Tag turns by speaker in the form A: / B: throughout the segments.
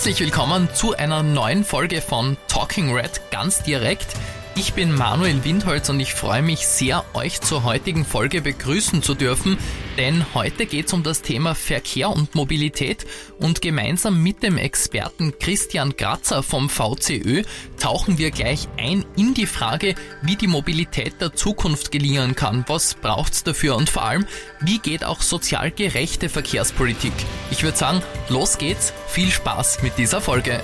A: Herzlich willkommen zu einer neuen Folge von Talking Red ganz direkt. Ich bin Manuel Windholz und ich freue mich sehr, euch zur heutigen Folge begrüßen zu dürfen, denn heute geht es um das Thema Verkehr und Mobilität und gemeinsam mit dem Experten Christian Kratzer vom VCÖ tauchen wir gleich ein in die Frage, wie die Mobilität der Zukunft gelingen kann, was braucht es dafür und vor allem, wie geht auch sozial gerechte Verkehrspolitik. Ich würde sagen, los geht's, viel Spaß mit dieser Folge.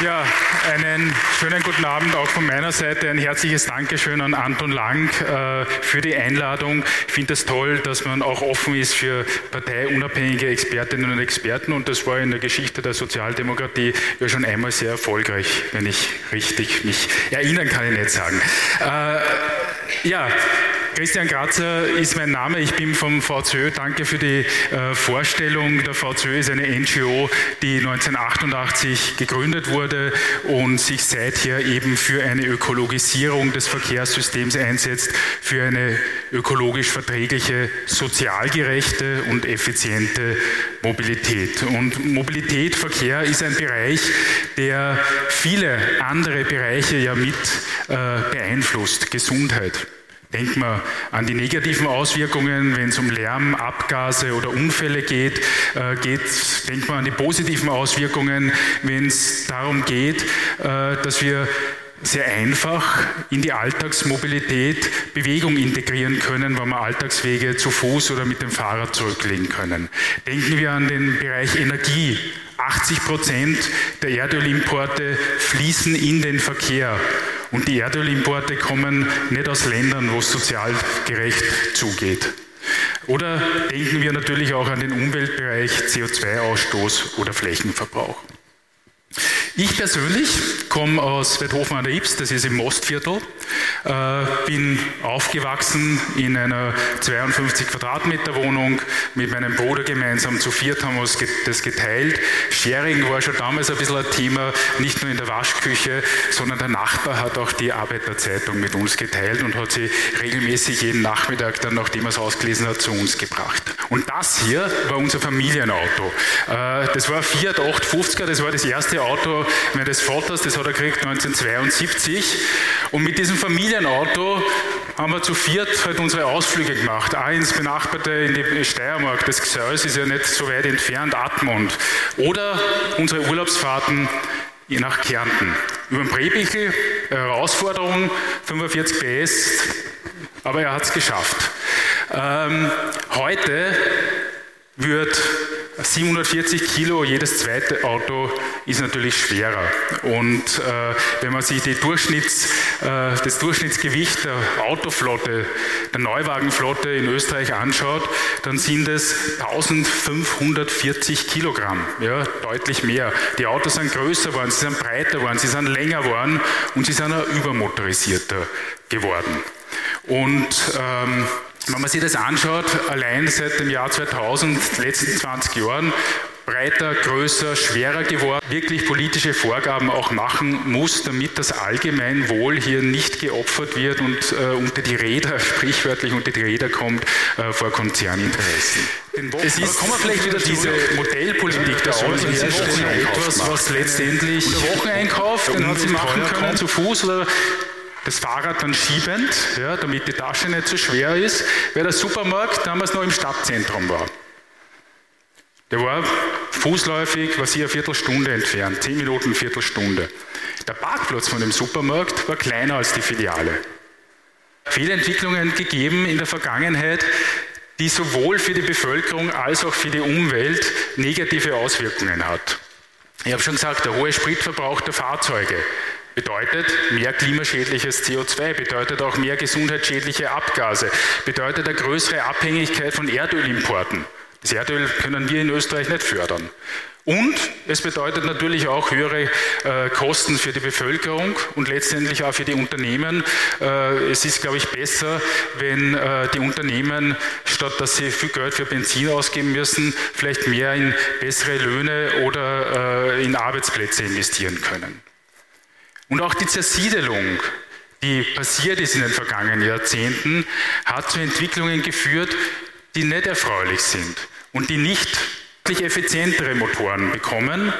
B: Ja, einen schönen guten Abend auch von meiner Seite. Ein herzliches Dankeschön an Anton Lang äh, für die Einladung. Ich finde es das toll, dass man auch offen ist für parteiunabhängige Expertinnen und Experten und das war in der Geschichte der Sozialdemokratie ja schon einmal sehr erfolgreich, wenn ich richtig mich erinnern kann, ich nicht sagen. Äh, ja, Christian Grazer ist mein Name, ich bin vom VCÖ. Danke für die äh, Vorstellung. Der VCÖ ist eine NGO, die 1988 gegründet wurde und sich seither eben für eine Ökologisierung des Verkehrssystems einsetzt, für eine ökologisch verträgliche, sozial gerechte und effiziente Mobilität. Und Mobilität, Verkehr ist ein Bereich, der viele andere Bereiche ja mit äh, beeinflusst. Gesundheit. Denkt man an die negativen Auswirkungen, wenn es um Lärm, Abgase oder Unfälle geht. Äh, geht denkt man an die positiven Auswirkungen, wenn es darum geht, äh, dass wir sehr einfach in die Alltagsmobilität Bewegung integrieren können, weil wir Alltagswege zu Fuß oder mit dem Fahrrad zurücklegen können. Denken wir an den Bereich Energie. 80 Prozent der Erdölimporte fließen in den Verkehr. Und die Erdölimporte kommen nicht aus Ländern, wo es sozial gerecht zugeht. Oder denken wir natürlich auch an den Umweltbereich CO2-Ausstoß oder Flächenverbrauch. Ich persönlich komme aus Weidhofen an der Ips, das ist im Mostviertel, bin aufgewachsen in einer 52 Quadratmeter Wohnung mit meinem Bruder gemeinsam. Zu viert haben wir das geteilt. Sharing war schon damals ein bisschen ein Thema, nicht nur in der Waschküche, sondern der Nachbar hat auch die Arbeiterzeitung mit uns geteilt und hat sie regelmäßig jeden Nachmittag dann, nachdem er es ausgelesen hat, zu uns gebracht. Und das hier war unser Familienauto. Äh, das war Fiat 850er, das war das erste Auto meines Vaters, das hat er gekriegt 1972. Und mit diesem Familienauto haben wir zu viert halt unsere Ausflüge gemacht. Auch ins benachbarte, in die Steiermark, das Gseus ist ja nicht so weit entfernt, Atmund. Oder unsere Urlaubsfahrten nach Kärnten. Über den Brebichel, Herausforderung, 45 PS, aber er hat es geschafft. Ähm, heute wird 740 Kilo, jedes zweite Auto ist natürlich schwerer. Und äh, wenn man sich Durchschnitts, äh, das Durchschnittsgewicht der Autoflotte, der Neuwagenflotte in Österreich anschaut, dann sind es 1540 Kilogramm, ja, deutlich mehr. Die Autos sind größer geworden, sie sind breiter geworden, sie sind länger geworden und sie sind auch übermotorisierter geworden. Und ähm, wenn man sich das anschaut, allein seit dem Jahr 2000, letzten 20 Jahren, breiter, größer, schwerer geworden, wirklich politische Vorgaben auch machen muss, damit das Allgemeinwohl hier nicht geopfert wird und äh, unter die Räder, sprichwörtlich unter die Räder kommt, äh, vor Konzerninteressen. Es ist, kommen wir vielleicht wieder diese Modellpolitik der Außenhersteller, etwas, was letztendlich Wocheneinkauf, den hat sie machen können, zu Fuß oder das Fahrrad dann schiebend, ja, damit die Tasche nicht so schwer ist, weil der Supermarkt damals noch im Stadtzentrum war. Der war fußläufig, war sie eine Viertelstunde entfernt, zehn Minuten, Viertelstunde. Der Parkplatz von dem Supermarkt war kleiner als die Filiale. Viele Entwicklungen gegeben in der Vergangenheit, die sowohl für die Bevölkerung als auch für die Umwelt negative Auswirkungen hat. Ich habe schon gesagt, der hohe Spritverbrauch der Fahrzeuge, Bedeutet mehr klimaschädliches CO2, bedeutet auch mehr gesundheitsschädliche Abgase, bedeutet eine größere Abhängigkeit von Erdölimporten. Das Erdöl können wir in Österreich nicht fördern. Und es bedeutet natürlich auch höhere äh, Kosten für die Bevölkerung und letztendlich auch für die Unternehmen. Äh, es ist, glaube ich, besser, wenn äh, die Unternehmen, statt dass sie viel Geld für Benzin ausgeben müssen, vielleicht mehr in bessere Löhne oder äh, in Arbeitsplätze investieren können. Und auch die Zersiedelung, die passiert ist in den vergangenen Jahrzehnten, hat zu Entwicklungen geführt, die nicht erfreulich sind und die nicht effizientere Motoren bekommen.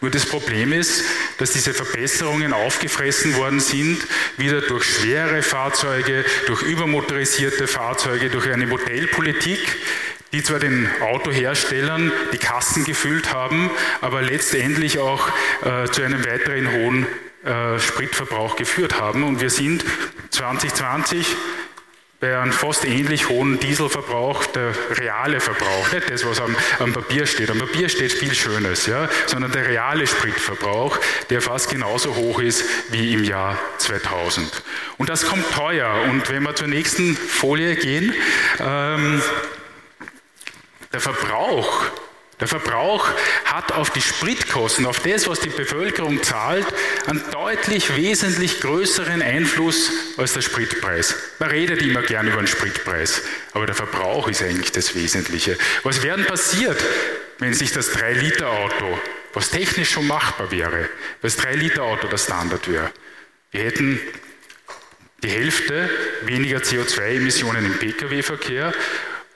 B: Nur das Problem ist, dass diese Verbesserungen aufgefressen worden sind, wieder durch schwere Fahrzeuge, durch übermotorisierte Fahrzeuge, durch eine Modellpolitik, die zwar den Autoherstellern die Kassen gefüllt haben, aber letztendlich auch äh, zu einem weiteren hohen äh, Spritverbrauch geführt haben. Und wir sind 2020 bei einem fast ähnlich hohen Dieselverbrauch, der reale Verbrauch, nicht das, was am, am, Papier steht. Am Papier steht viel Schönes, ja, sondern der reale Spritverbrauch, der fast genauso hoch ist wie im Jahr 2000. Und das kommt teuer. Und wenn wir zur nächsten Folie gehen, ähm, der Verbrauch der Verbrauch hat auf die Spritkosten, auf das, was die Bevölkerung zahlt, einen deutlich wesentlich größeren Einfluss als der Spritpreis. Man redet immer gern über den Spritpreis, aber der Verbrauch ist eigentlich das Wesentliche. Was wäre passiert, wenn sich das 3-Liter-Auto, was technisch schon machbar wäre, das 3-Liter-Auto der Standard wäre? Wir hätten die Hälfte weniger CO2-Emissionen im Pkw-Verkehr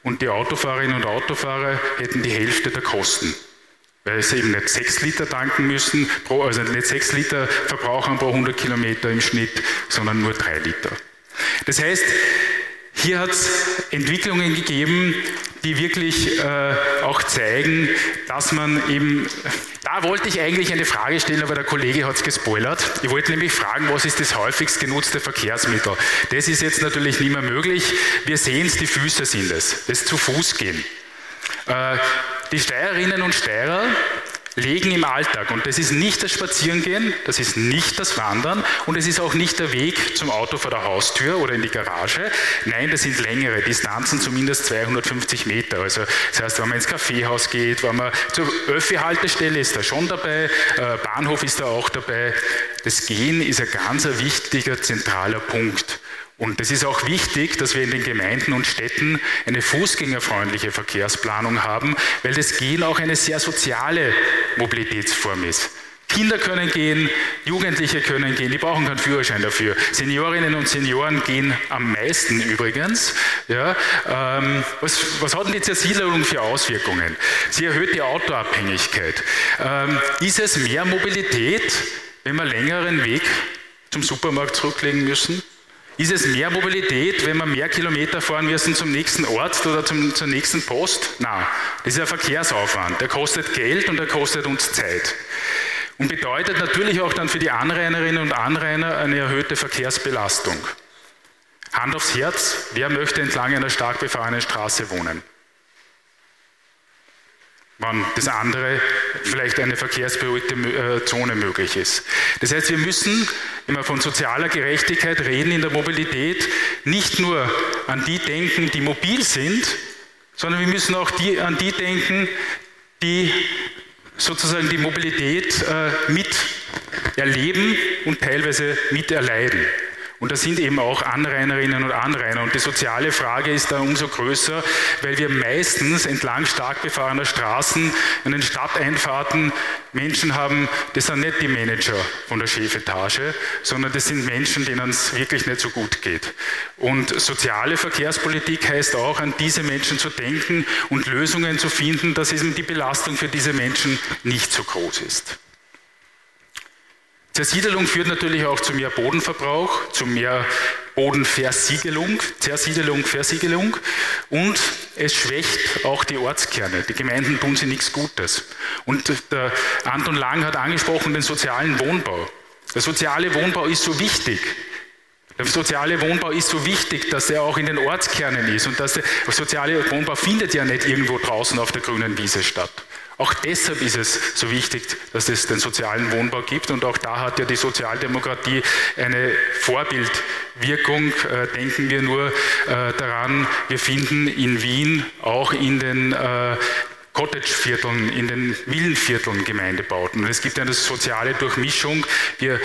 B: und die Autofahrerinnen und Autofahrer hätten die Hälfte der Kosten. Weil sie eben nicht 6 Liter tanken müssen, also nicht 6 Liter verbrauchen pro 100 Kilometer im Schnitt, sondern nur 3 Liter. Das heißt, hier hat es Entwicklungen gegeben, die wirklich äh, auch zeigen, dass man eben, da wollte ich eigentlich eine Frage stellen, aber der Kollege hat es gespoilert. Ich wollte nämlich fragen, was ist das häufigst genutzte Verkehrsmittel? Das ist jetzt natürlich nicht mehr möglich. Wir sehen es, die Füße sind es, das zu Fuß gehen. Äh, die Steirerinnen und Steirer legen im Alltag. Und das ist nicht das Spazierengehen, das ist nicht das Wandern und es ist auch nicht der Weg zum Auto vor der Haustür oder in die Garage. Nein, das sind längere Distanzen, zumindest 250 Meter. Also das heißt, wenn man ins Kaffeehaus geht, wenn man zur Öffi-Haltestelle ist da schon dabei, äh, Bahnhof ist da auch dabei. Das Gehen ist ein ganz wichtiger, zentraler Punkt. Und es ist auch wichtig, dass wir in den Gemeinden und Städten eine fußgängerfreundliche Verkehrsplanung haben, weil das Gehen auch eine sehr soziale Mobilitätsform ist. Kinder können gehen, Jugendliche können gehen, die brauchen keinen Führerschein dafür. Seniorinnen und Senioren gehen am meisten übrigens. Ja, ähm, was, was, hat denn die Zersiedlung für Auswirkungen? Sie erhöht die Autoabhängigkeit. Ähm, ist es mehr Mobilität, wenn wir längeren Weg zum Supermarkt zurücklegen müssen? Ist es mehr Mobilität, wenn wir mehr Kilometer fahren müssen zum nächsten Ort oder zum, zur nächsten Post? Nein, das ist ein Verkehrsaufwand. Der kostet Geld und der kostet uns Zeit. Und bedeutet natürlich auch dann für die Anrainerinnen und Anrainer eine erhöhte Verkehrsbelastung. Hand aufs Herz, wer möchte entlang einer stark befahrenen Straße wohnen? Wann das andere vielleicht eine verkehrsberuhigte äh, Zone möglich ist. Das heißt, wir müssen, wenn wir von sozialer Gerechtigkeit reden in der Mobilität, nicht nur an die denken, die mobil sind, sondern wir müssen auch die, an die denken, die sozusagen die Mobilität äh, mit und teilweise mit erleiden. Und das sind eben auch Anrainerinnen und Anrainer. Und die soziale Frage ist da umso größer, weil wir meistens entlang stark befahrener Straßen in den Stadteinfahrten Menschen haben, das sind nicht die Manager von der Chefetage, sondern das sind Menschen, denen es wirklich nicht so gut geht. Und soziale Verkehrspolitik heißt auch, an diese Menschen zu denken und Lösungen zu finden, dass eben die Belastung für diese Menschen nicht so groß ist. Zersiedelung führt natürlich auch zu mehr Bodenverbrauch, zu mehr Bodenversiegelung, Zersiedelung, Versiegelung und es schwächt auch die Ortskerne. Die Gemeinden tun sie nichts Gutes. Und der Anton Lang hat angesprochen den sozialen Wohnbau. Der soziale Wohnbau ist so wichtig. Der soziale Wohnbau ist so wichtig, dass er auch in den Ortskernen ist und dass der soziale Wohnbau findet ja nicht irgendwo draußen auf der grünen Wiese statt. Auch deshalb ist es so wichtig, dass es den sozialen Wohnbau gibt und auch da hat ja die Sozialdemokratie eine Vorbildwirkung. Äh, denken wir nur äh, daran, wir finden in Wien auch in den äh, Cottage-Vierteln, in den Villenvierteln Gemeindebauten. Und es gibt eine soziale Durchmischung. Wir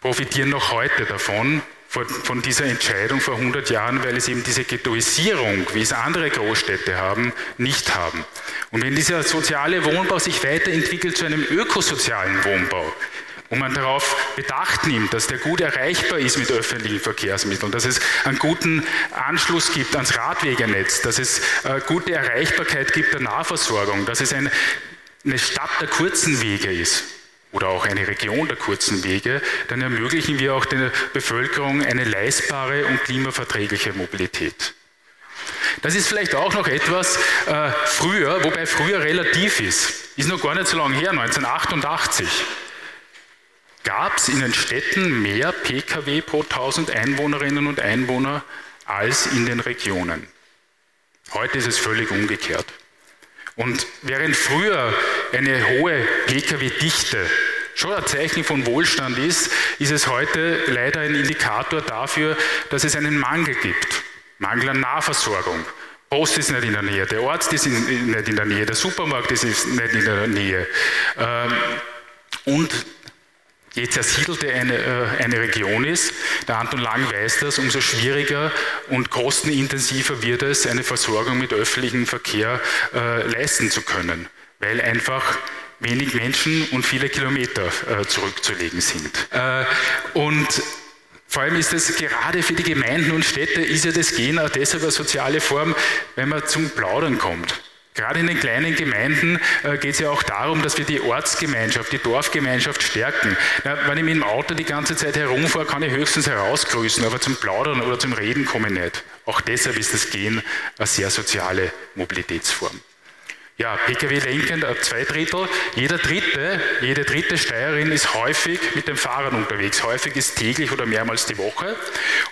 B: profitieren noch heute davon von dieser Entscheidung vor 100 Jahren, weil es eben diese Ghettoisierung, wie es andere Großstädte haben, nicht haben. Und wenn dieser soziale Wohnbau sich weiterentwickelt zu einem ökosozialen Wohnbau, wo man darauf Bedacht nimmt, dass der gut erreichbar ist mit öffentlichen Verkehrsmitteln, dass es einen guten Anschluss gibt ans Radwegenetz, dass es äh, gute Erreichbarkeit gibt der Nahversorgung, dass es ein, eine Stadt der kurzen Wege ist oder auch eine Region der kurzen Wege, dann ermöglichen wir auch der Bevölkerung eine leistbare und klimaverträgliche Mobilität. Das ist vielleicht auch noch etwas äh, früher, wobei früher relativ ist. Ist noch gar nicht so lange her, 1988 gab es in den Städten mehr Pkw pro 1000 Einwohnerinnen und Einwohner als in den Regionen. Heute ist es völlig umgekehrt. Und während früher eine hohe Pkw-Dichte schon ein Zeichen von Wohlstand ist, ist es heute leider ein Indikator dafür, dass es einen Mangel gibt. Mangel an Nahversorgung. Post ist nicht in der Nähe, der Arzt ist nicht in der Nähe, der Supermarkt ist nicht in der Nähe. Ähm, und je zersiedelter eine, äh, eine Region ist, der Anton Lang weiß das, umso schwieriger und kostenintensiver wird es, eine Versorgung mit öffentlichem Verkehr äh, leisten zu können, weil einfach wenig Menschen und viele Kilometer äh, zurückzulegen sind. Äh, und vor allem ist es gerade für die Gemeinden und Städte, ist ja das Gehen auch deshalb eine soziale Form, wenn man zum Plaudern kommt. Gerade in den kleinen Gemeinden äh, geht es ja auch darum, dass wir die Ortsgemeinschaft, die Dorfgemeinschaft stärken. Ja, wenn ich mit dem Auto die ganze Zeit herumfahre, kann ich höchstens herausgrüßen, aber zum Plaudern oder zum Reden komme ich nicht. Auch deshalb ist das Gehen eine sehr soziale Mobilitätsform. Ja, Pkw lenkend, äh, zwei Drittel. Jeder dritte, jede dritte Steirerin ist häufig mit dem Fahrrad unterwegs. Häufig ist täglich oder mehrmals die Woche.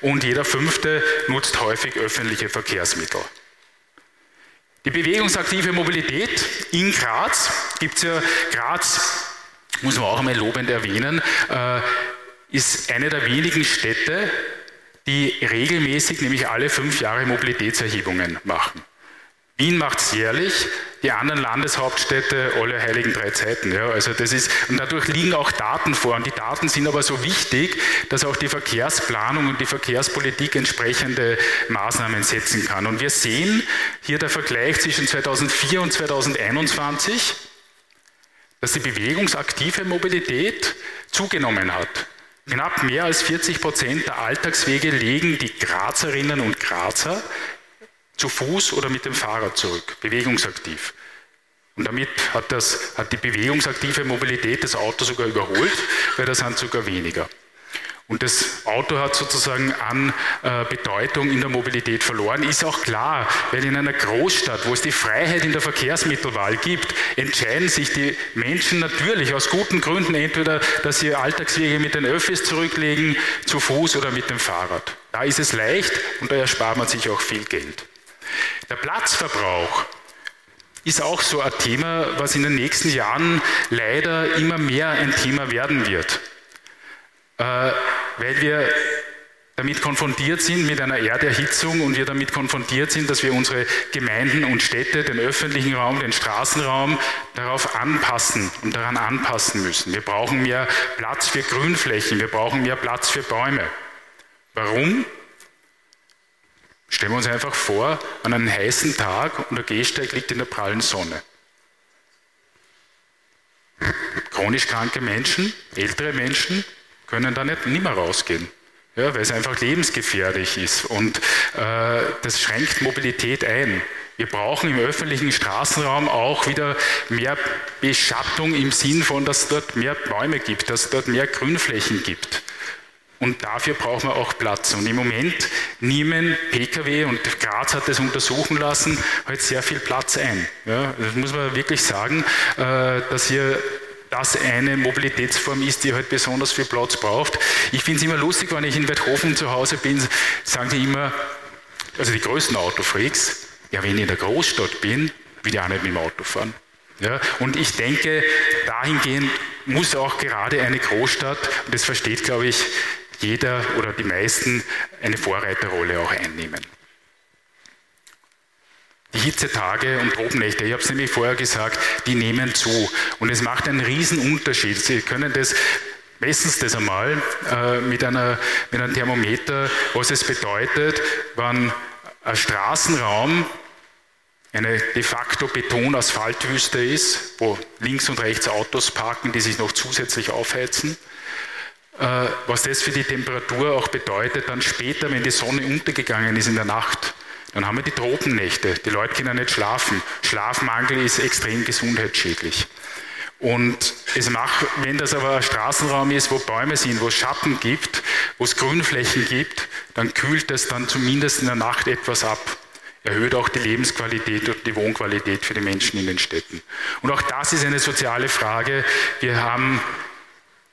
B: Und jeder fünfte nutzt häufig öffentliche Verkehrsmittel. Die bewegungsaktive Mobilität in Graz gibt es ja, Graz, muss man auch einmal lobend erwähnen, äh, ist eine der wenigen Städte, die regelmäßig, nämlich alle fünf Jahre Mobilitätserhebungen machen. Wien macht es jährlich, die anderen Landeshauptstädte alle heiligen drei Zeiten. Ja, also das ist, und dadurch liegen auch Daten vor. Und die Daten sind aber so wichtig, dass auch die Verkehrsplanung und die Verkehrspolitik entsprechende Maßnahmen setzen kann. Und wir sehen hier der Vergleich zwischen 2004 und 2021, dass die bewegungsaktive Mobilität zugenommen hat. Knapp mehr als 40 Prozent der Alltagswege legen die Grazerinnen und Grazer zu Fuß oder mit dem Fahrrad zurück, bewegungsaktiv. Und damit hat, das, hat die bewegungsaktive Mobilität das Auto sogar überholt, weil das sind sogar weniger. Und das Auto hat sozusagen an äh, Bedeutung in der Mobilität verloren. Ist auch klar, weil in einer Großstadt, wo es die Freiheit in der Verkehrsmittelwahl gibt, entscheiden sich die Menschen natürlich aus guten Gründen entweder, dass sie Alltagswege mit den Öffis zurücklegen, zu Fuß oder mit dem Fahrrad. Da ist es leicht und da erspart man sich auch viel Geld. Der Platzverbrauch ist auch so ein Thema, was in den nächsten Jahren leider immer mehr ein Thema werden wird, äh, weil wir damit konfrontiert sind mit einer Erderhitzung und wir damit konfrontiert sind, dass wir unsere Gemeinden und Städte, den öffentlichen Raum, den Straßenraum darauf anpassen und daran anpassen müssen. Wir brauchen mehr Platz für Grünflächen, wir brauchen mehr Platz für Bäume. Warum? Stellen wir uns einfach vor, an einem heißen Tag und der Gehsteig liegt in der prallen Sonne. Chronisch kranke Menschen, ältere Menschen können da nicht mehr rausgehen, ja, weil es einfach lebensgefährlich ist und äh, das schränkt Mobilität ein. Wir brauchen im öffentlichen Straßenraum auch wieder mehr Beschattung im Sinn von, dass es dort mehr Bäume gibt, dass es dort mehr Grünflächen gibt. Und dafür brauchen wir auch Platz. Und im Moment nehmen Pkw, und Graz hat das untersuchen lassen, halt sehr viel Platz ein. Ja, das muss man wirklich sagen, äh, dass hier das eine Mobilitätsform ist, die halt besonders viel Platz braucht. Ich finde es immer lustig, wenn ich in Weidhofen zu Hause bin, sagen die immer, also die größten Autofreaks, ja, wenn ich in der Großstadt bin, will ich auch nicht mit dem Auto fahren. Ja, und ich denke, dahingehend muss auch gerade eine Großstadt, und das versteht, glaube ich, jeder oder die meisten eine Vorreiterrolle auch einnehmen. Die Hitzetage und Probennächte, ich habe es nämlich vorher gesagt, die nehmen zu. Und es macht einen riesen Unterschied. Sie können das messen das einmal äh, mit, einer, mit einem Thermometer, was es bedeutet, wenn ein Straßenraum eine de facto Beton-Asphaltwüste ist, wo links und rechts Autos parken, die sich noch zusätzlich aufheizen. Äh, was das für die Temperatur auch bedeutet, dann später, wenn die Sonne untergegangen ist in der Nacht, dann haben wir die Tropennächte. Die Leute können nicht schlafen. Schlafmangel ist extrem gesundheitsschädlich. Und es macht, wenn das aber ein Straßenraum ist, wo Bäume sind, wo es Schatten gibt, wo es Grünflächen gibt, dann kühlt es dann zumindest in der Nacht etwas ab. Erhöht auch die Lebensqualität und die Wohnqualität für die Menschen in den Städten. Und auch das ist eine soziale Frage. Wir haben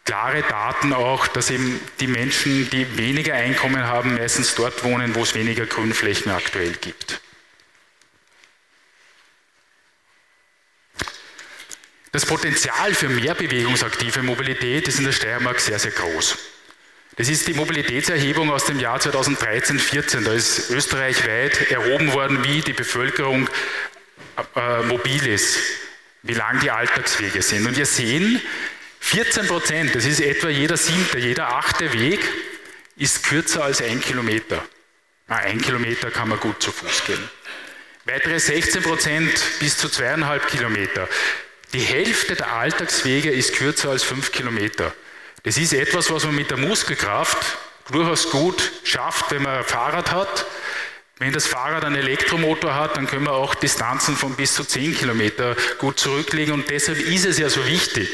B: klare Daten auch, dass eben die Menschen, die weniger Einkommen haben, meistens dort wohnen, wo es weniger Grünflächen aktuell gibt. Das Potenzial für mehr bewegungsaktive Mobilität ist in der Steiermark sehr, sehr groß. Das ist die Mobilitätserhebung aus dem Jahr 2013-14. Da ist österreichweit erhoben worden, wie die Bevölkerung äh, mobil ist, wie lang die Alltagswege sind. Und wir sehen, 14 Prozent, das ist etwa jeder siebte, jeder achte Weg, ist kürzer als ein Kilometer. Na, ein Kilometer kann man gut zu Fuß gehen. Weitere 16 Prozent bis zu zweieinhalb Kilometer. Die Hälfte der Alltagswege ist kürzer als fünf Kilometer. Das ist etwas, was man mit der Muskelkraft durchaus gut schafft, wenn man ein Fahrrad hat. Wenn das Fahrrad einen Elektromotor hat, dann können wir auch Distanzen von bis zu 10 Kilometer gut zurücklegen. Und deshalb ist es ja so wichtig,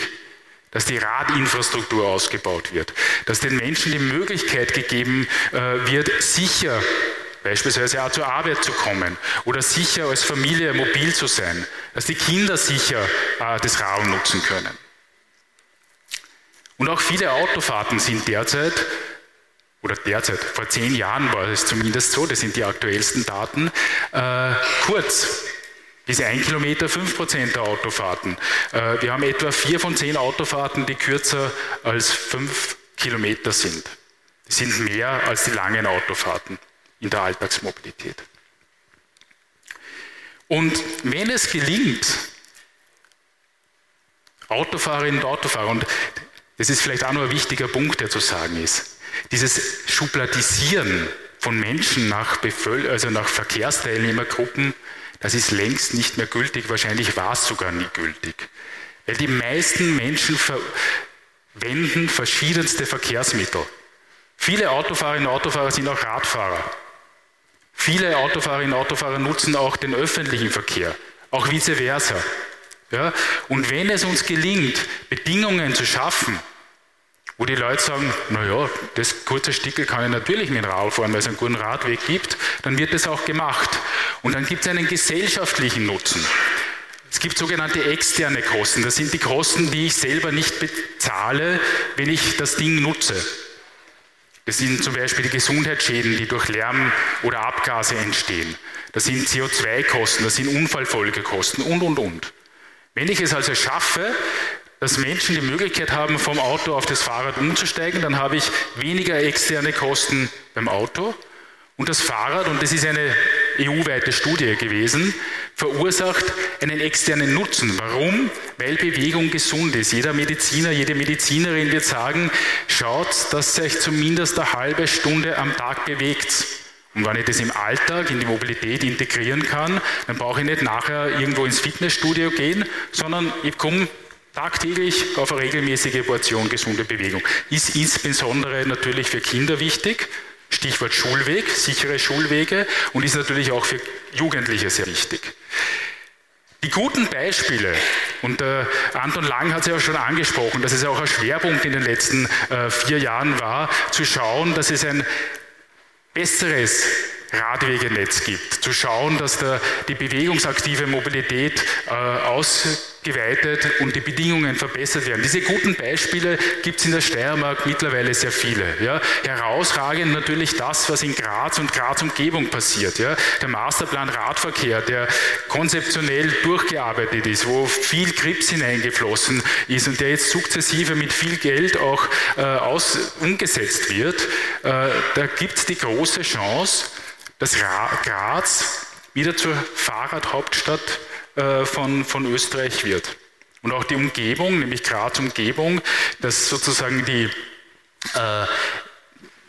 B: dass die Radinfrastruktur ausgebaut wird, dass den Menschen die Möglichkeit gegeben äh, wird, sicher beispielsweise auch zur Arbeit zu kommen oder sicher als Familie mobil zu sein, dass die Kinder sicher äh, das Rad nutzen können. Und auch viele Autofahrten sind derzeit, oder derzeit, vor zehn Jahren war es zumindest so, das sind die aktuellsten Daten, äh, kurz. Bis ein Kilometer 5% der Autofahrten. Äh, wir haben etwa vier von zehn Autofahrten, die kürzer als fünf Kilometer sind. Das sind mehr als die langen Autofahrten in der Alltagsmobilität. Und wenn es gelingt, Autofahrerinnen und Autofahrer, und das ist vielleicht auch noch ein wichtiger Punkt, der zu sagen ist, dieses Schubladisieren von Menschen nach, Bevöl also nach Verkehrsteilnehmergruppen das ist längst nicht mehr gültig, wahrscheinlich war es sogar nie gültig. Weil die meisten Menschen verwenden verschiedenste Verkehrsmittel. Viele Autofahrerinnen und Autofahrer sind auch Radfahrer. Viele Autofahrerinnen und Autofahrer nutzen auch den öffentlichen Verkehr, auch vice versa. Ja? Und wenn es uns gelingt, Bedingungen zu schaffen, wo die Leute sagen, naja, das kurze Stickel kann ich natürlich mit Rad fahren, weil es einen guten Radweg gibt, dann wird das auch gemacht. Und dann gibt es einen gesellschaftlichen Nutzen. Es gibt sogenannte externe Kosten. Das sind die Kosten, die ich selber nicht bezahle, wenn ich das Ding nutze. Das sind zum Beispiel die Gesundheitsschäden, die durch Lärm oder Abgase entstehen. Das sind CO2-Kosten, das sind Unfallfolgekosten und, und, und. Wenn ich es also schaffe, dass Menschen die Möglichkeit haben, vom Auto auf das Fahrrad umzusteigen, dann habe ich weniger externe Kosten beim Auto. Und das Fahrrad, und das ist eine EU-weite Studie gewesen, verursacht einen externen Nutzen. Warum? Weil Bewegung gesund ist. Jeder Mediziner, jede Medizinerin wird sagen, schaut, dass ihr euch zumindest eine halbe Stunde am Tag bewegt. Und wenn ich das im Alltag, in die Mobilität integrieren kann, dann brauche ich nicht nachher irgendwo ins Fitnessstudio gehen, sondern ich komme tagtäglich auf eine regelmäßige Portion gesunde Bewegung. Ist insbesondere natürlich für Kinder wichtig, Stichwort Schulweg, sichere Schulwege und ist natürlich auch für Jugendliche sehr wichtig. Die guten Beispiele, und äh, Anton Lang hat es ja schon angesprochen, dass es auch ein Schwerpunkt in den letzten äh, vier Jahren war, zu schauen, dass es ein besseres Radwegenetz gibt, zu schauen, dass da die bewegungsaktive Mobilität äh, ausgeweitet und die Bedingungen verbessert werden. Diese guten Beispiele gibt es in der Steiermark mittlerweile sehr viele. Ja. Herausragend natürlich das, was in Graz und Graz Umgebung passiert. Ja. Der Masterplan Radverkehr, der konzeptionell durchgearbeitet ist, wo viel Krips hineingeflossen ist und der jetzt sukzessive mit viel Geld auch äh, aus, umgesetzt wird, äh, da gibt es die große Chance, dass Graz wieder zur Fahrradhauptstadt von, von Österreich wird. Und auch die Umgebung, nämlich Graz Umgebung, dass sozusagen die äh,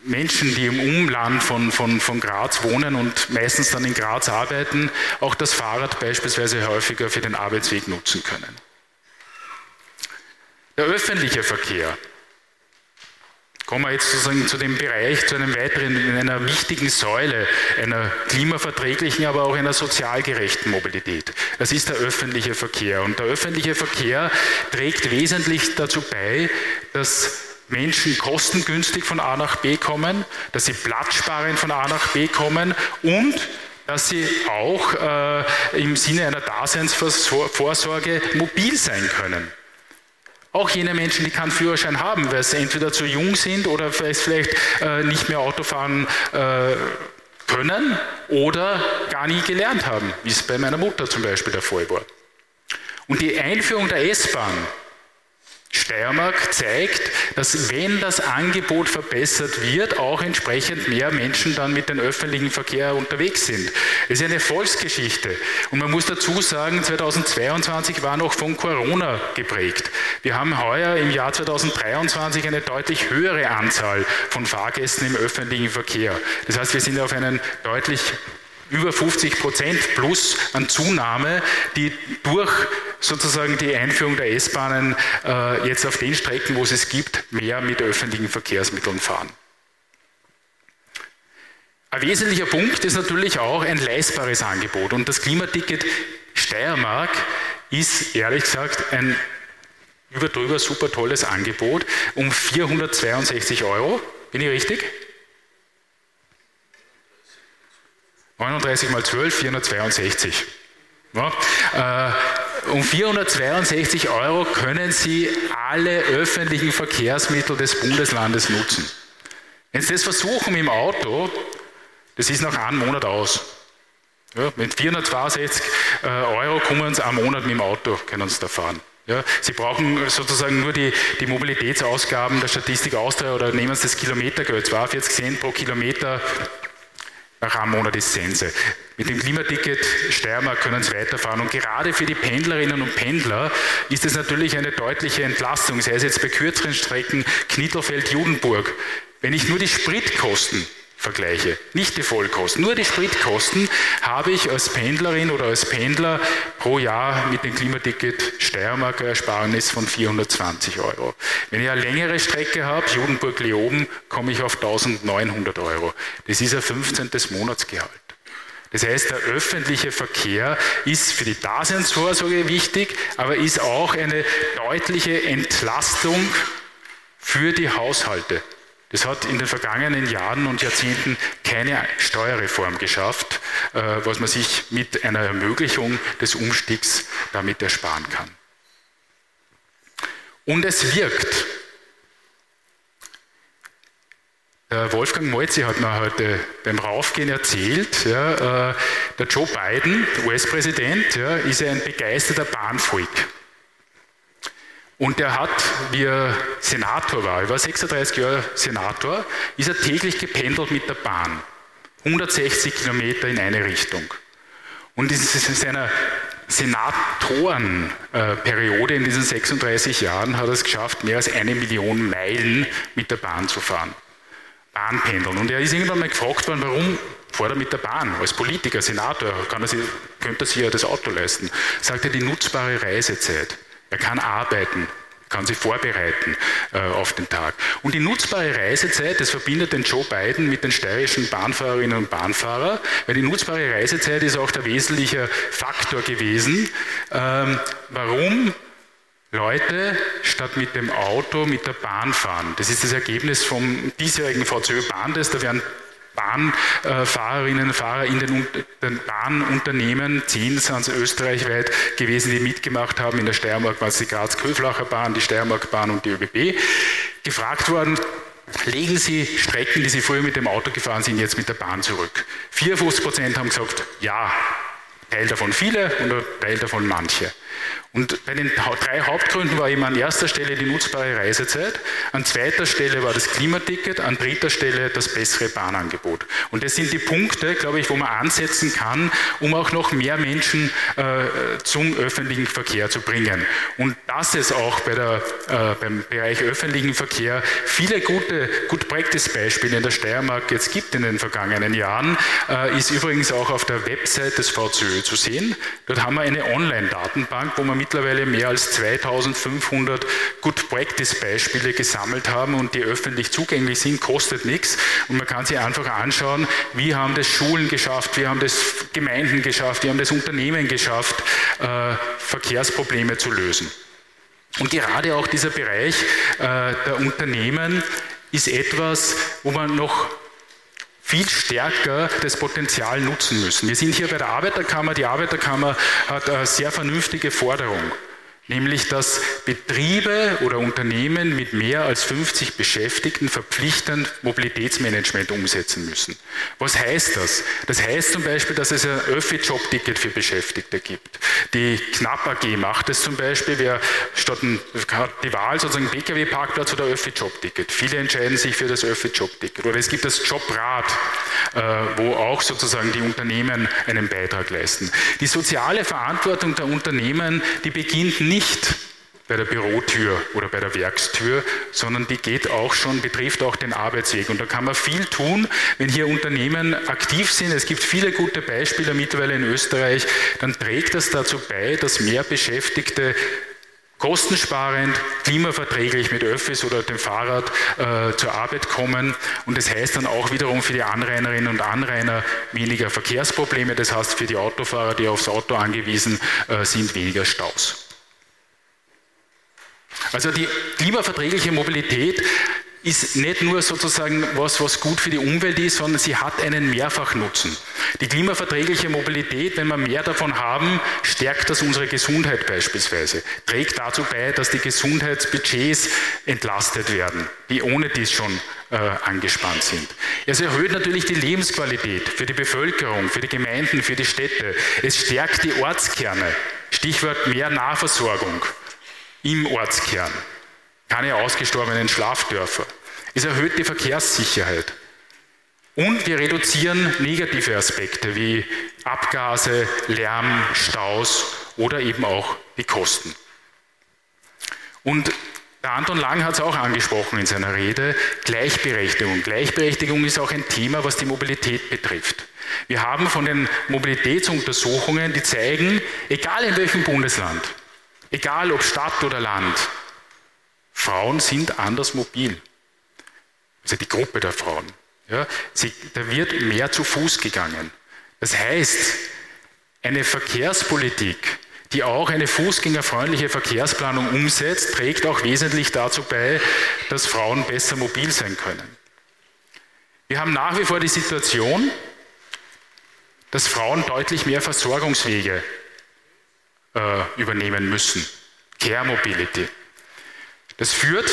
B: Menschen, die im Umland von, von, von Graz wohnen und meistens dann in Graz arbeiten, auch das Fahrrad beispielsweise häufiger für den Arbeitsweg nutzen können. Der öffentliche Verkehr. Kommen wir jetzt sozusagen zu dem Bereich, zu einem weiteren, in einer wichtigen Säule einer klimaverträglichen, aber auch einer sozial gerechten Mobilität. Das ist der öffentliche Verkehr. Und der öffentliche Verkehr trägt wesentlich dazu bei, dass Menschen kostengünstig von A nach B kommen, dass sie platzsparend von A nach B kommen und dass sie auch äh, im Sinne einer Daseinsvorsorge mobil sein können. Auch jene Menschen, die keinen Führerschein haben, weil sie entweder zu jung sind oder vielleicht äh, nicht mehr Auto fahren äh, können oder gar nie gelernt haben, wie es bei meiner Mutter zum Beispiel der Fall war. Und die Einführung der S-Bahn Steiermark zeigt, dass wenn das Angebot verbessert wird, auch entsprechend mehr Menschen dann mit dem öffentlichen Verkehr unterwegs sind. Es ist eine Volksgeschichte. Und man muss dazu sagen, 2022 war noch von Corona geprägt. Wir haben heuer im Jahr 2023 eine deutlich höhere Anzahl von Fahrgästen im öffentlichen Verkehr. Das heißt, wir sind auf einen deutlich über 50 Prozent plus an Zunahme, die durch sozusagen die Einführung der S-Bahnen äh, jetzt auf den Strecken, wo es es gibt, mehr mit öffentlichen Verkehrsmitteln fahren. Ein wesentlicher Punkt ist natürlich auch ein leistbares Angebot. Und das Klimaticket Steiermark ist ehrlich gesagt ein über drüber super tolles Angebot um 462 Euro. Bin ich richtig? 39 mal 12, 462. Ja, äh, um 462 Euro können Sie alle öffentlichen Verkehrsmittel des Bundeslandes nutzen. Wenn Sie das versuchen im Auto, das ist nach einem Monat aus. Ja, mit 462 äh, Euro kommen Sie am Monat mit dem Auto, können Sie da fahren. Ja, Sie brauchen sozusagen nur die, die Mobilitätsausgaben der Statistik Austria oder nehmen Sie das Kilometergeld, 42 Cent pro Kilometer nach einem Monat ist Sense. Mit dem Klimaticket Steiermark können Sie weiterfahren. Und gerade für die Pendlerinnen und Pendler ist es natürlich eine deutliche Entlastung, sei es jetzt bei kürzeren Strecken Knittelfeld-Judenburg. Wenn ich nur die Spritkosten vergleiche, nicht die Vollkosten, nur die Spritkosten, habe ich als Pendlerin oder als Pendler pro Jahr mit dem Klimaticket Steiermark Ersparnis von 420 Euro. Wenn ich eine längere Strecke habe, Judenburg-Leoben, komme ich auf 1900 Euro. Das ist ein 15. Monatsgehalt. Das heißt, der öffentliche Verkehr ist für die Daseinsvorsorge wichtig, aber ist auch eine deutliche Entlastung für die Haushalte. Das hat in den vergangenen Jahren und Jahrzehnten keine Steuerreform geschafft, äh, was man sich mit einer Ermöglichung des Umstiegs damit ersparen kann. Und es wirkt. Wolfgang Molzi hat mir heute beim Raufgehen erzählt, ja, äh, der Joe Biden, US-Präsident, ja, ist ein begeisterter Bahnfreak. Und er hat, wie er Senator war, er war 36 Jahre Senator, ist er täglich gependelt mit der Bahn. 160 Kilometer in eine Richtung. Und in seiner Senatorenperiode in diesen 36 Jahren hat er es geschafft, mehr als eine Million Meilen mit der Bahn zu fahren. Bahnpendeln. Und er ist irgendwann mal gefragt worden, warum fährt er mit der Bahn? Als Politiker, Senator, kann er sich, könnte er sich ja das Auto leisten. Sagt er, die nutzbare Reisezeit. Er kann arbeiten, kann sich vorbereiten äh, auf den Tag. Und die nutzbare Reisezeit, das verbindet den Joe Biden mit den steirischen Bahnfahrerinnen und Bahnfahrern, weil die nutzbare Reisezeit ist auch der wesentliche Faktor gewesen, ähm, warum Leute statt mit dem Auto mit der Bahn fahren. Das ist das Ergebnis vom diesjährigen VCÖ-Bahntest. Da werden Bahnfahrerinnen und Fahrer in den, Bahnunternehmen, zehn sind es österreichweit gewesen, die mitgemacht haben. In der Steiermark war es die Graz-Köflacher Bahn, die Steiermark-Bahn und die ÖBB. Gefragt worden, legen Sie Strecken, die Sie früher mit dem Auto gefahren sind, jetzt mit der Bahn zurück. 54 Prozent haben gesagt, ja. Teil davon viele und Teil davon manche. Und bei den drei Hauptgründen war eben an erster Stelle die nutzbare Reisezeit, an zweiter Stelle war das Klimaticket, an dritter Stelle das bessere Bahnangebot. Und das sind die Punkte, glaube ich, wo man ansetzen kann, um auch noch mehr Menschen äh, zum öffentlichen Verkehr zu bringen. Und dass es auch bei der, äh, beim Bereich öffentlichen Verkehr viele gute Good Practice Beispiele in der Steiermark jetzt gibt in den vergangenen Jahren, äh, ist übrigens auch auf der Website des VZÖ zu sehen. Dort haben wir eine Online-Datenbank, wo man mittlerweile mehr als 2500 Good Practice Beispiele gesammelt haben und die öffentlich zugänglich sind, kostet nichts. Und man kann sich einfach anschauen, wie haben das Schulen geschafft, wie haben das Gemeinden geschafft, wie haben das Unternehmen geschafft, äh, Verkehrsprobleme zu lösen. Und gerade auch dieser Bereich äh, der Unternehmen ist etwas, wo man noch viel stärker das Potenzial nutzen müssen. Wir sind hier bei der Arbeiterkammer. Die Arbeiterkammer hat eine sehr vernünftige Forderung nämlich dass Betriebe oder Unternehmen mit mehr als 50 Beschäftigten verpflichtend Mobilitätsmanagement umsetzen müssen. Was heißt das? Das heißt zum Beispiel, dass es ein Öffi-Job-Ticket für Beschäftigte gibt. Die Knapp AG macht es zum Beispiel, wer statt ein, die Wahl sozusagen Pkw-Parkplatz oder Öffi-Job-Ticket. Viele entscheiden sich für das Öffi-Job-Ticket. Oder es gibt das Jobrad, äh, wo auch sozusagen die Unternehmen einen Beitrag leisten. Die soziale Verantwortung der Unternehmen, die beginnt nicht nicht bei der Bürotür oder bei der Werkstür, sondern die geht auch schon, betrifft auch den Arbeitsweg. Und da kann man viel tun, wenn hier Unternehmen aktiv sind. Es gibt viele gute Beispiele mittlerweile in Österreich. Dann trägt das dazu bei, dass mehr Beschäftigte kostensparend, klimaverträglich mit Öffis oder dem Fahrrad äh, zur Arbeit kommen. Und das heißt dann auch wiederum für die Anrainerinnen und Anrainer weniger Verkehrsprobleme. Das heißt für die Autofahrer, die aufs Auto angewiesen äh, sind, weniger Staus. Also die klimaverträgliche Mobilität ist nicht nur sozusagen was, was gut für die Umwelt ist, sondern sie hat einen Mehrfachnutzen. Die klimaverträgliche Mobilität, wenn wir mehr davon haben, stärkt das unsere Gesundheit beispielsweise, trägt dazu bei, dass die Gesundheitsbudgets entlastet werden, die ohne dies schon äh, angespannt sind. Es erhöht natürlich die Lebensqualität für die Bevölkerung, für die Gemeinden, für die Städte. Es stärkt die Ortskerne. Stichwort mehr Nahversorgung im Ortskern. Keine ausgestorbenen Schlafdörfer. Es erhöht die Verkehrssicherheit. Und wir reduzieren negative Aspekte wie Abgase, Lärm, Staus oder eben auch die Kosten. Und der Anton Lang hat es auch angesprochen in seiner Rede, Gleichberechtigung. Gleichberechtigung ist auch ein Thema, was die Mobilität betrifft. Wir haben von den Mobilitätsuntersuchungen, die zeigen, egal in welchem Bundesland, Egal ob Stadt oder Land, Frauen sind anders mobil. Also die Gruppe der Frauen. Ja, sie, da wird mehr zu Fuß gegangen. Das heißt, eine Verkehrspolitik, die auch eine fußgängerfreundliche Verkehrsplanung umsetzt, trägt auch wesentlich dazu bei, dass Frauen besser mobil sein können. Wir haben nach wie vor die Situation, dass Frauen deutlich mehr Versorgungswege äh, übernehmen müssen. Care Mobility. Das führt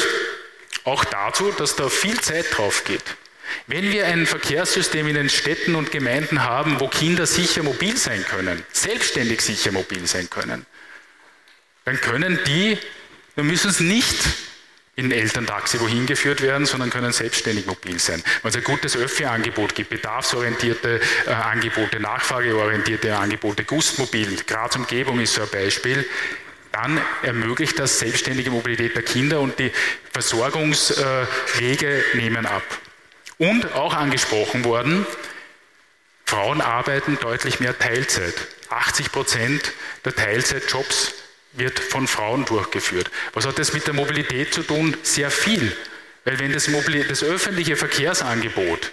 B: auch dazu, dass da viel Zeit drauf geht. Wenn wir ein Verkehrssystem in den Städten und Gemeinden haben, wo Kinder sicher mobil sein können, selbstständig sicher mobil sein können, dann können die, wir müssen es nicht in Elterntaxi wohin geführt werden, sondern können selbstständig mobil sein. Weil es ein gutes Öffi-Angebot gibt, bedarfsorientierte äh, Angebote, nachfrageorientierte Angebote, Gustmobil, Graz Umgebung ist so ein Beispiel, dann ermöglicht das selbstständige Mobilität der Kinder und die Versorgungswege äh, nehmen ab. Und auch angesprochen worden, Frauen arbeiten deutlich mehr Teilzeit. 80 Prozent der Teilzeitjobs wird von Frauen durchgeführt. Was hat das mit der Mobilität zu tun? Sehr viel. Weil wenn das, das öffentliche Verkehrsangebot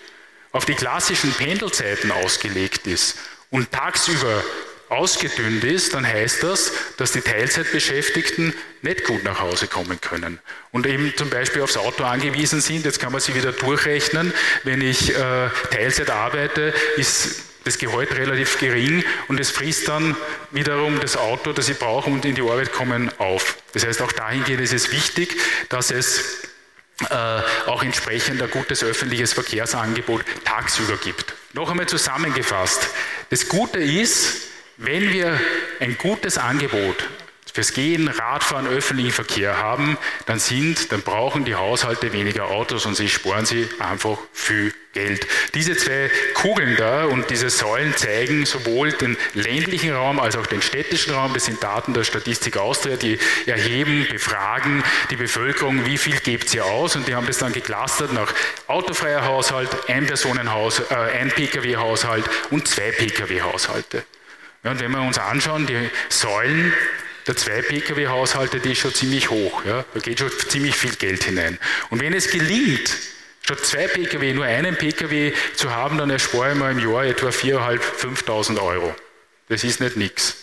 B: auf die klassischen Pendelzeiten ausgelegt ist und tagsüber ausgedünnt ist, dann heißt das, dass die Teilzeitbeschäftigten nicht gut nach Hause kommen können und eben zum Beispiel aufs Auto angewiesen sind. Jetzt kann man sich wieder durchrechnen. Wenn ich äh, Teilzeit arbeite, ist das Gehalt relativ gering und es frisst dann wiederum das Auto, das sie brauchen und in die Arbeit kommen, auf. Das heißt, auch dahingehend ist es wichtig, dass es äh, auch entsprechend ein gutes öffentliches Verkehrsangebot tagsüber gibt. Noch einmal zusammengefasst. Das Gute ist, wenn wir ein gutes Angebot fürs Gehen, Radfahren, öffentlichen Verkehr haben, dann sind, dann brauchen die Haushalte weniger Autos und sie sparen sie einfach viel Geld. Diese zwei Kugeln da und diese Säulen zeigen sowohl den ländlichen Raum als auch den städtischen Raum. Das sind Daten der Statistik Austria, die erheben, befragen die Bevölkerung, wie viel gibt sie aus und die haben das dann geklustert nach autofreier Haushalt, ein Personenhaus, äh, ein Pkw-Haushalt und zwei Pkw-Haushalte. Ja, und wenn wir uns anschauen, die Säulen der zwei Pkw-Haushalte, die ist schon ziemlich hoch. Ja? Da geht schon ziemlich viel Geld hinein. Und wenn es gelingt, statt zwei Pkw nur einen Pkw zu haben, dann erspare ich mir im Jahr etwa 4.500, 5.000 Euro. Das ist nicht nichts.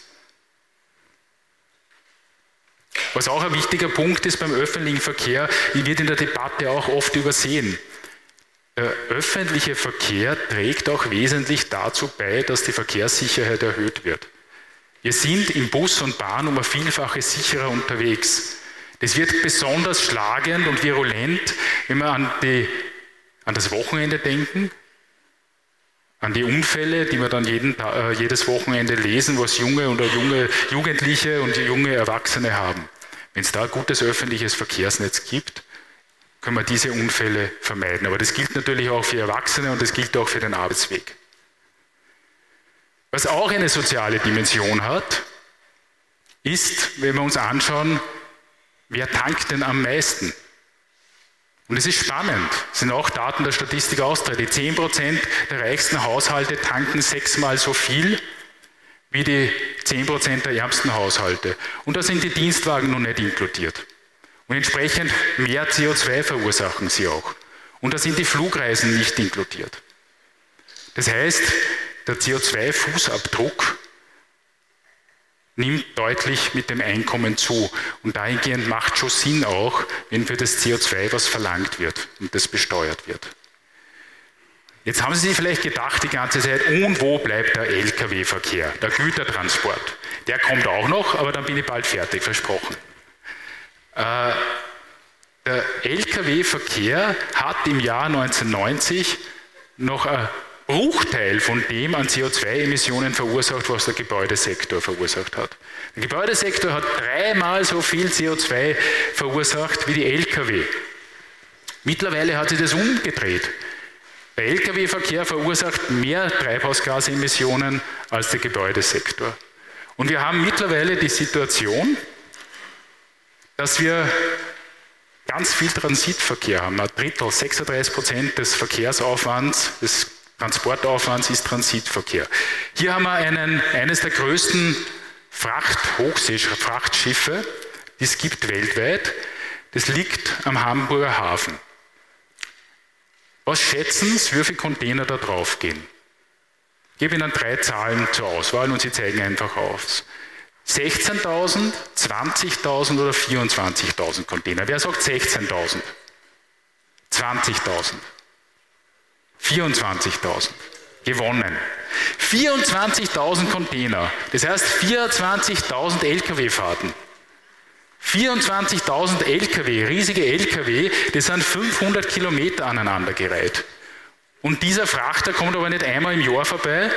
B: Was auch ein wichtiger Punkt ist beim öffentlichen Verkehr, wird in der Debatte auch oft übersehen. Der öffentliche Verkehr trägt auch wesentlich dazu bei, dass die Verkehrssicherheit erhöht wird. Wir sind im Bus und Bahn um ein Vielfaches sicherer unterwegs. Das wird besonders schlagend und virulent, wenn wir an, die, an das Wochenende denken, an die Unfälle, die wir dann jeden, äh, jedes Wochenende lesen, was junge oder junge Jugendliche und junge Erwachsene haben. Wenn es da ein gutes öffentliches Verkehrsnetz gibt, können wir diese Unfälle vermeiden. Aber das gilt natürlich auch für Erwachsene und das gilt auch für den Arbeitsweg. Was auch eine soziale Dimension hat, ist, wenn wir uns anschauen, wer tankt denn am meisten? Und es ist spannend, das sind auch Daten der Statistik Austria. Die 10% der reichsten Haushalte tanken sechsmal so viel wie die 10% der ärmsten Haushalte. Und da sind die Dienstwagen noch nicht inkludiert. Und entsprechend mehr CO2 verursachen sie auch. Und da sind die Flugreisen nicht inkludiert. Das heißt, der CO2-Fußabdruck nimmt deutlich mit dem Einkommen zu. Und dahingehend macht schon Sinn auch, wenn für das CO2 was verlangt wird und das besteuert wird. Jetzt haben Sie sich vielleicht gedacht die ganze Zeit, und wo bleibt der Lkw-Verkehr, der Gütertransport? Der kommt auch noch, aber dann bin ich bald fertig, versprochen. Äh, der Lkw-Verkehr hat im Jahr 1990 noch ein Bruchteil von dem an CO2-Emissionen verursacht, was der Gebäudesektor verursacht hat. Der Gebäudesektor hat dreimal so viel CO2 verursacht wie die Lkw. Mittlerweile hat sich das umgedreht. Der Lkw-Verkehr verursacht mehr Treibhausgasemissionen als der Gebäudesektor. Und wir haben mittlerweile die Situation, dass wir ganz viel Transitverkehr haben. Ein Drittel, 36 Prozent des Verkehrsaufwands, des Transportaufwands ist Transitverkehr. Hier haben wir einen, eines der größten Fracht, Hochseefrachtschiffe, die es gibt weltweit. Das liegt am Hamburger Hafen. Was schätzen Sie, wie viele Container da drauf gehen? Ich gebe Ihnen drei Zahlen zur Auswahl und Sie zeigen einfach auf. 16.000, 20.000 oder 24.000 Container. Wer sagt 16.000? 20.000. 24.000 gewonnen. 24.000 Container, das heißt 24.000 Lkw-Fahrten. 24.000 Lkw, riesige Lkw, das sind 500 Kilometer aneinandergereiht. Und dieser Frachter kommt aber nicht einmal im Jahr vorbei,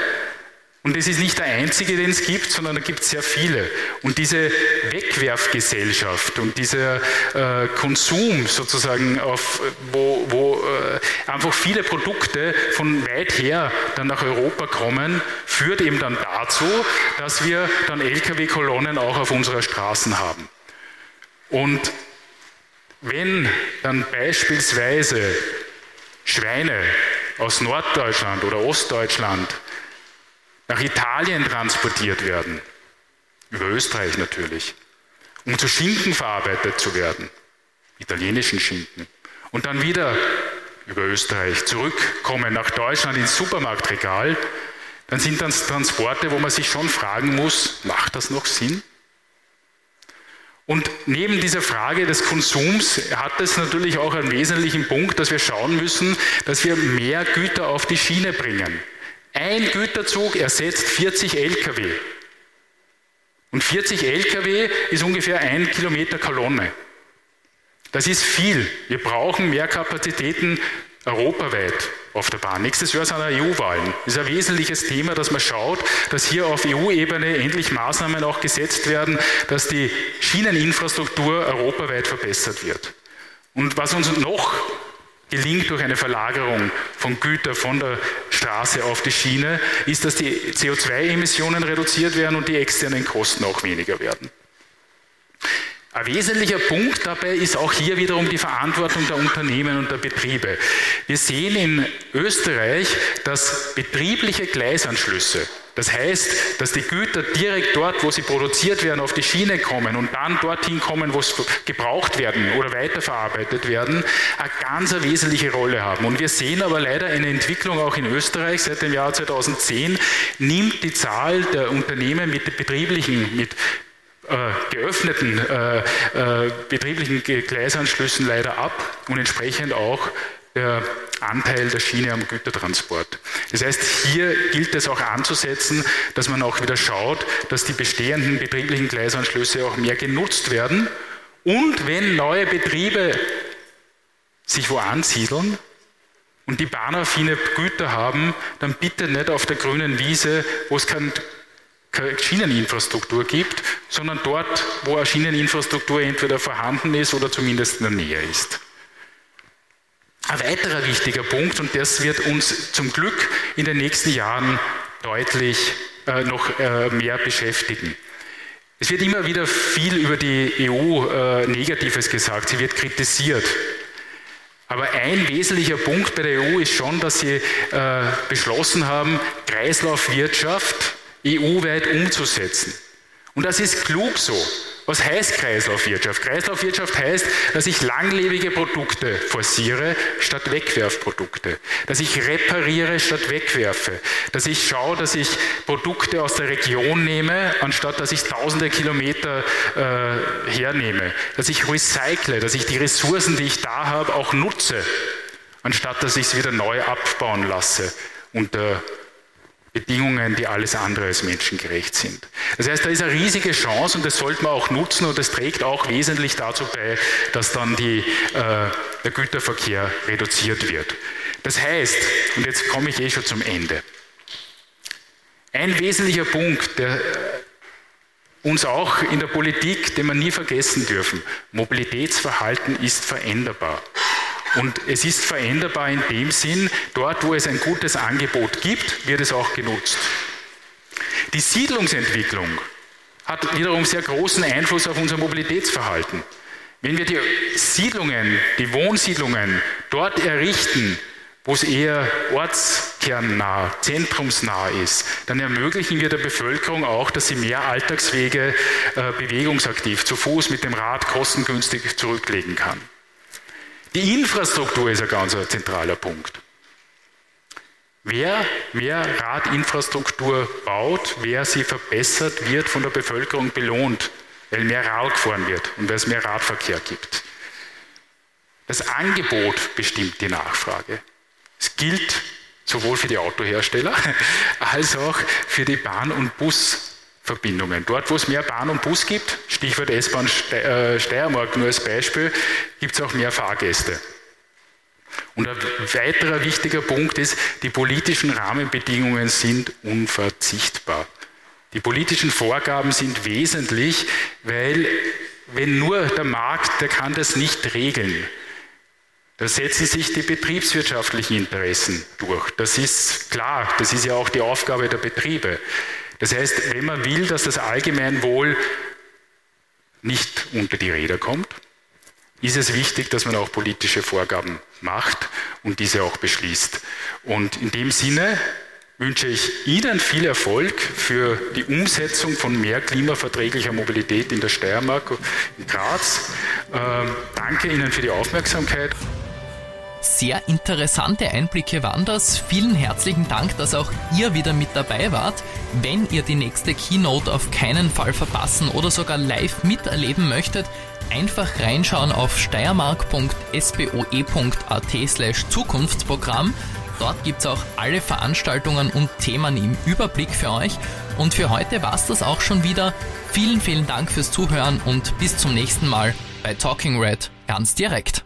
B: und es ist nicht der einzige, den es gibt, sondern da gibt es sehr viele. Und diese Wegwerfgesellschaft und dieser äh, Konsum sozusagen, auf, wo, wo äh, einfach viele Produkte von weit her dann nach Europa kommen, führt eben dann dazu, dass wir dann Lkw-Kolonnen auch auf unserer Straßen haben. Und wenn dann beispielsweise Schweine aus Norddeutschland oder Ostdeutschland nach Italien transportiert werden, über Österreich natürlich, um zu Schinken verarbeitet zu werden, italienischen Schinken, und dann wieder über Österreich zurückkommen nach Deutschland ins Supermarktregal, dann sind das Transporte, wo man sich schon fragen muss, macht das noch Sinn? Und neben dieser Frage des Konsums hat es natürlich auch einen wesentlichen Punkt, dass wir schauen müssen, dass wir mehr Güter auf die Schiene bringen. Ein Güterzug ersetzt 40 Lkw. Und 40 Lkw ist ungefähr ein Kilometer Kolonne. Das ist viel. Wir brauchen mehr Kapazitäten europaweit auf der Bahn. Nächstes Jahr sind EU-Wahlen. Das ist ein wesentliches Thema, dass man schaut, dass hier auf EU-Ebene endlich Maßnahmen auch gesetzt werden, dass die Schieneninfrastruktur europaweit verbessert wird. Und was uns noch gelingt durch eine Verlagerung von Gütern von der Straße auf die Schiene, ist, dass die CO2-Emissionen reduziert werden und die externen Kosten auch weniger werden. Ein wesentlicher Punkt dabei ist auch hier wiederum die Verantwortung der Unternehmen und der Betriebe. Wir sehen in Österreich, dass betriebliche Gleisanschlüsse, das heißt, dass die Güter direkt dort, wo sie produziert werden, auf die Schiene kommen und dann dorthin kommen, wo sie gebraucht werden oder weiterverarbeitet werden, eine ganz eine wesentliche Rolle haben. Und wir sehen aber leider eine Entwicklung auch in Österreich seit dem Jahr 2010, nimmt die Zahl der Unternehmen mit betrieblichen, mit äh, geöffneten äh, äh, betrieblichen Gleisanschlüssen leider ab und entsprechend auch der Anteil der Schiene am Gütertransport. Das heißt, hier gilt es auch anzusetzen, dass man auch wieder schaut, dass die bestehenden betrieblichen Gleisanschlüsse auch mehr genutzt werden und wenn neue Betriebe sich wo ansiedeln und die bahnaffine Güter haben, dann bitte nicht auf der grünen Wiese, wo es kein keine Schieneninfrastruktur gibt, sondern dort, wo eine Schieneninfrastruktur entweder vorhanden ist oder zumindest in der Nähe ist. Ein weiterer wichtiger Punkt, und das wird uns zum Glück in den nächsten Jahren deutlich äh, noch äh, mehr beschäftigen. Es wird immer wieder viel über die EU äh, Negatives gesagt, sie wird kritisiert. Aber ein wesentlicher Punkt bei der EU ist schon, dass sie äh, beschlossen haben, Kreislaufwirtschaft EU-weit umzusetzen. Und das ist klug so. Was heißt Kreislaufwirtschaft? Kreislaufwirtschaft heißt, dass ich langlebige Produkte forciere statt Wegwerfprodukte, dass ich repariere statt wegwerfe, dass ich schaue, dass ich Produkte aus der Region nehme, anstatt dass ich tausende Kilometer äh, hernehme, dass ich recycle, dass ich die Ressourcen, die ich da habe, auch nutze, anstatt dass ich sie wieder neu abbauen lasse unter Bedingungen, die alles andere als menschengerecht sind. Das heißt, da ist eine riesige Chance und das sollte man auch nutzen und das trägt auch wesentlich dazu bei, dass dann die, äh, der Güterverkehr reduziert wird. Das heißt, und jetzt komme ich eh schon zum Ende, ein wesentlicher Punkt, der uns auch in der Politik, den wir nie vergessen dürfen, Mobilitätsverhalten ist veränderbar. Und es ist veränderbar in dem Sinn, dort wo es ein gutes Angebot gibt, wird es auch genutzt. Die Siedlungsentwicklung hat wiederum sehr großen Einfluss auf unser Mobilitätsverhalten. Wenn wir die Siedlungen, die Wohnsiedlungen dort errichten, wo es eher ortskernnah, zentrumsnah ist, dann ermöglichen wir der Bevölkerung auch, dass sie mehr Alltagswege äh, bewegungsaktiv zu Fuß mit dem Rad kostengünstig zurücklegen kann. Die Infrastruktur ist ein ganz zentraler Punkt. Wer mehr Radinfrastruktur baut, wer sie verbessert, wird von der Bevölkerung belohnt, weil mehr Rad gefahren wird und weil es mehr Radverkehr gibt. Das Angebot bestimmt die Nachfrage. Es gilt sowohl für die Autohersteller als auch für die Bahn- und Bus Verbindungen. Dort, wo es mehr Bahn und Bus gibt, Stichwort S-Bahn äh, Steiermark nur als Beispiel, gibt es auch mehr Fahrgäste. Und ein weiterer wichtiger Punkt ist, die politischen Rahmenbedingungen sind unverzichtbar. Die politischen Vorgaben sind wesentlich, weil wenn nur der Markt, der kann das nicht regeln. Da setzen sich die betriebswirtschaftlichen Interessen durch. Das ist klar, das ist ja auch die Aufgabe der Betriebe. Das heißt, wenn man will, dass das Allgemeinwohl nicht unter die Räder kommt, ist es wichtig, dass man auch politische Vorgaben macht und diese auch beschließt. Und in dem Sinne wünsche ich Ihnen viel Erfolg für die Umsetzung von mehr klimaverträglicher Mobilität in der Steiermark, in Graz. Ähm, danke Ihnen für die Aufmerksamkeit.
A: Sehr interessante Einblicke waren das. Vielen herzlichen Dank, dass auch ihr wieder mit dabei wart. Wenn ihr die nächste Keynote auf keinen Fall verpassen oder sogar live miterleben möchtet, einfach reinschauen auf steiermark.spoe.at slash Zukunftsprogramm. Dort gibt es auch alle Veranstaltungen und Themen im Überblick für euch. Und für heute war es das auch schon wieder. Vielen, vielen Dank fürs Zuhören und bis zum nächsten Mal bei Talking Red ganz direkt.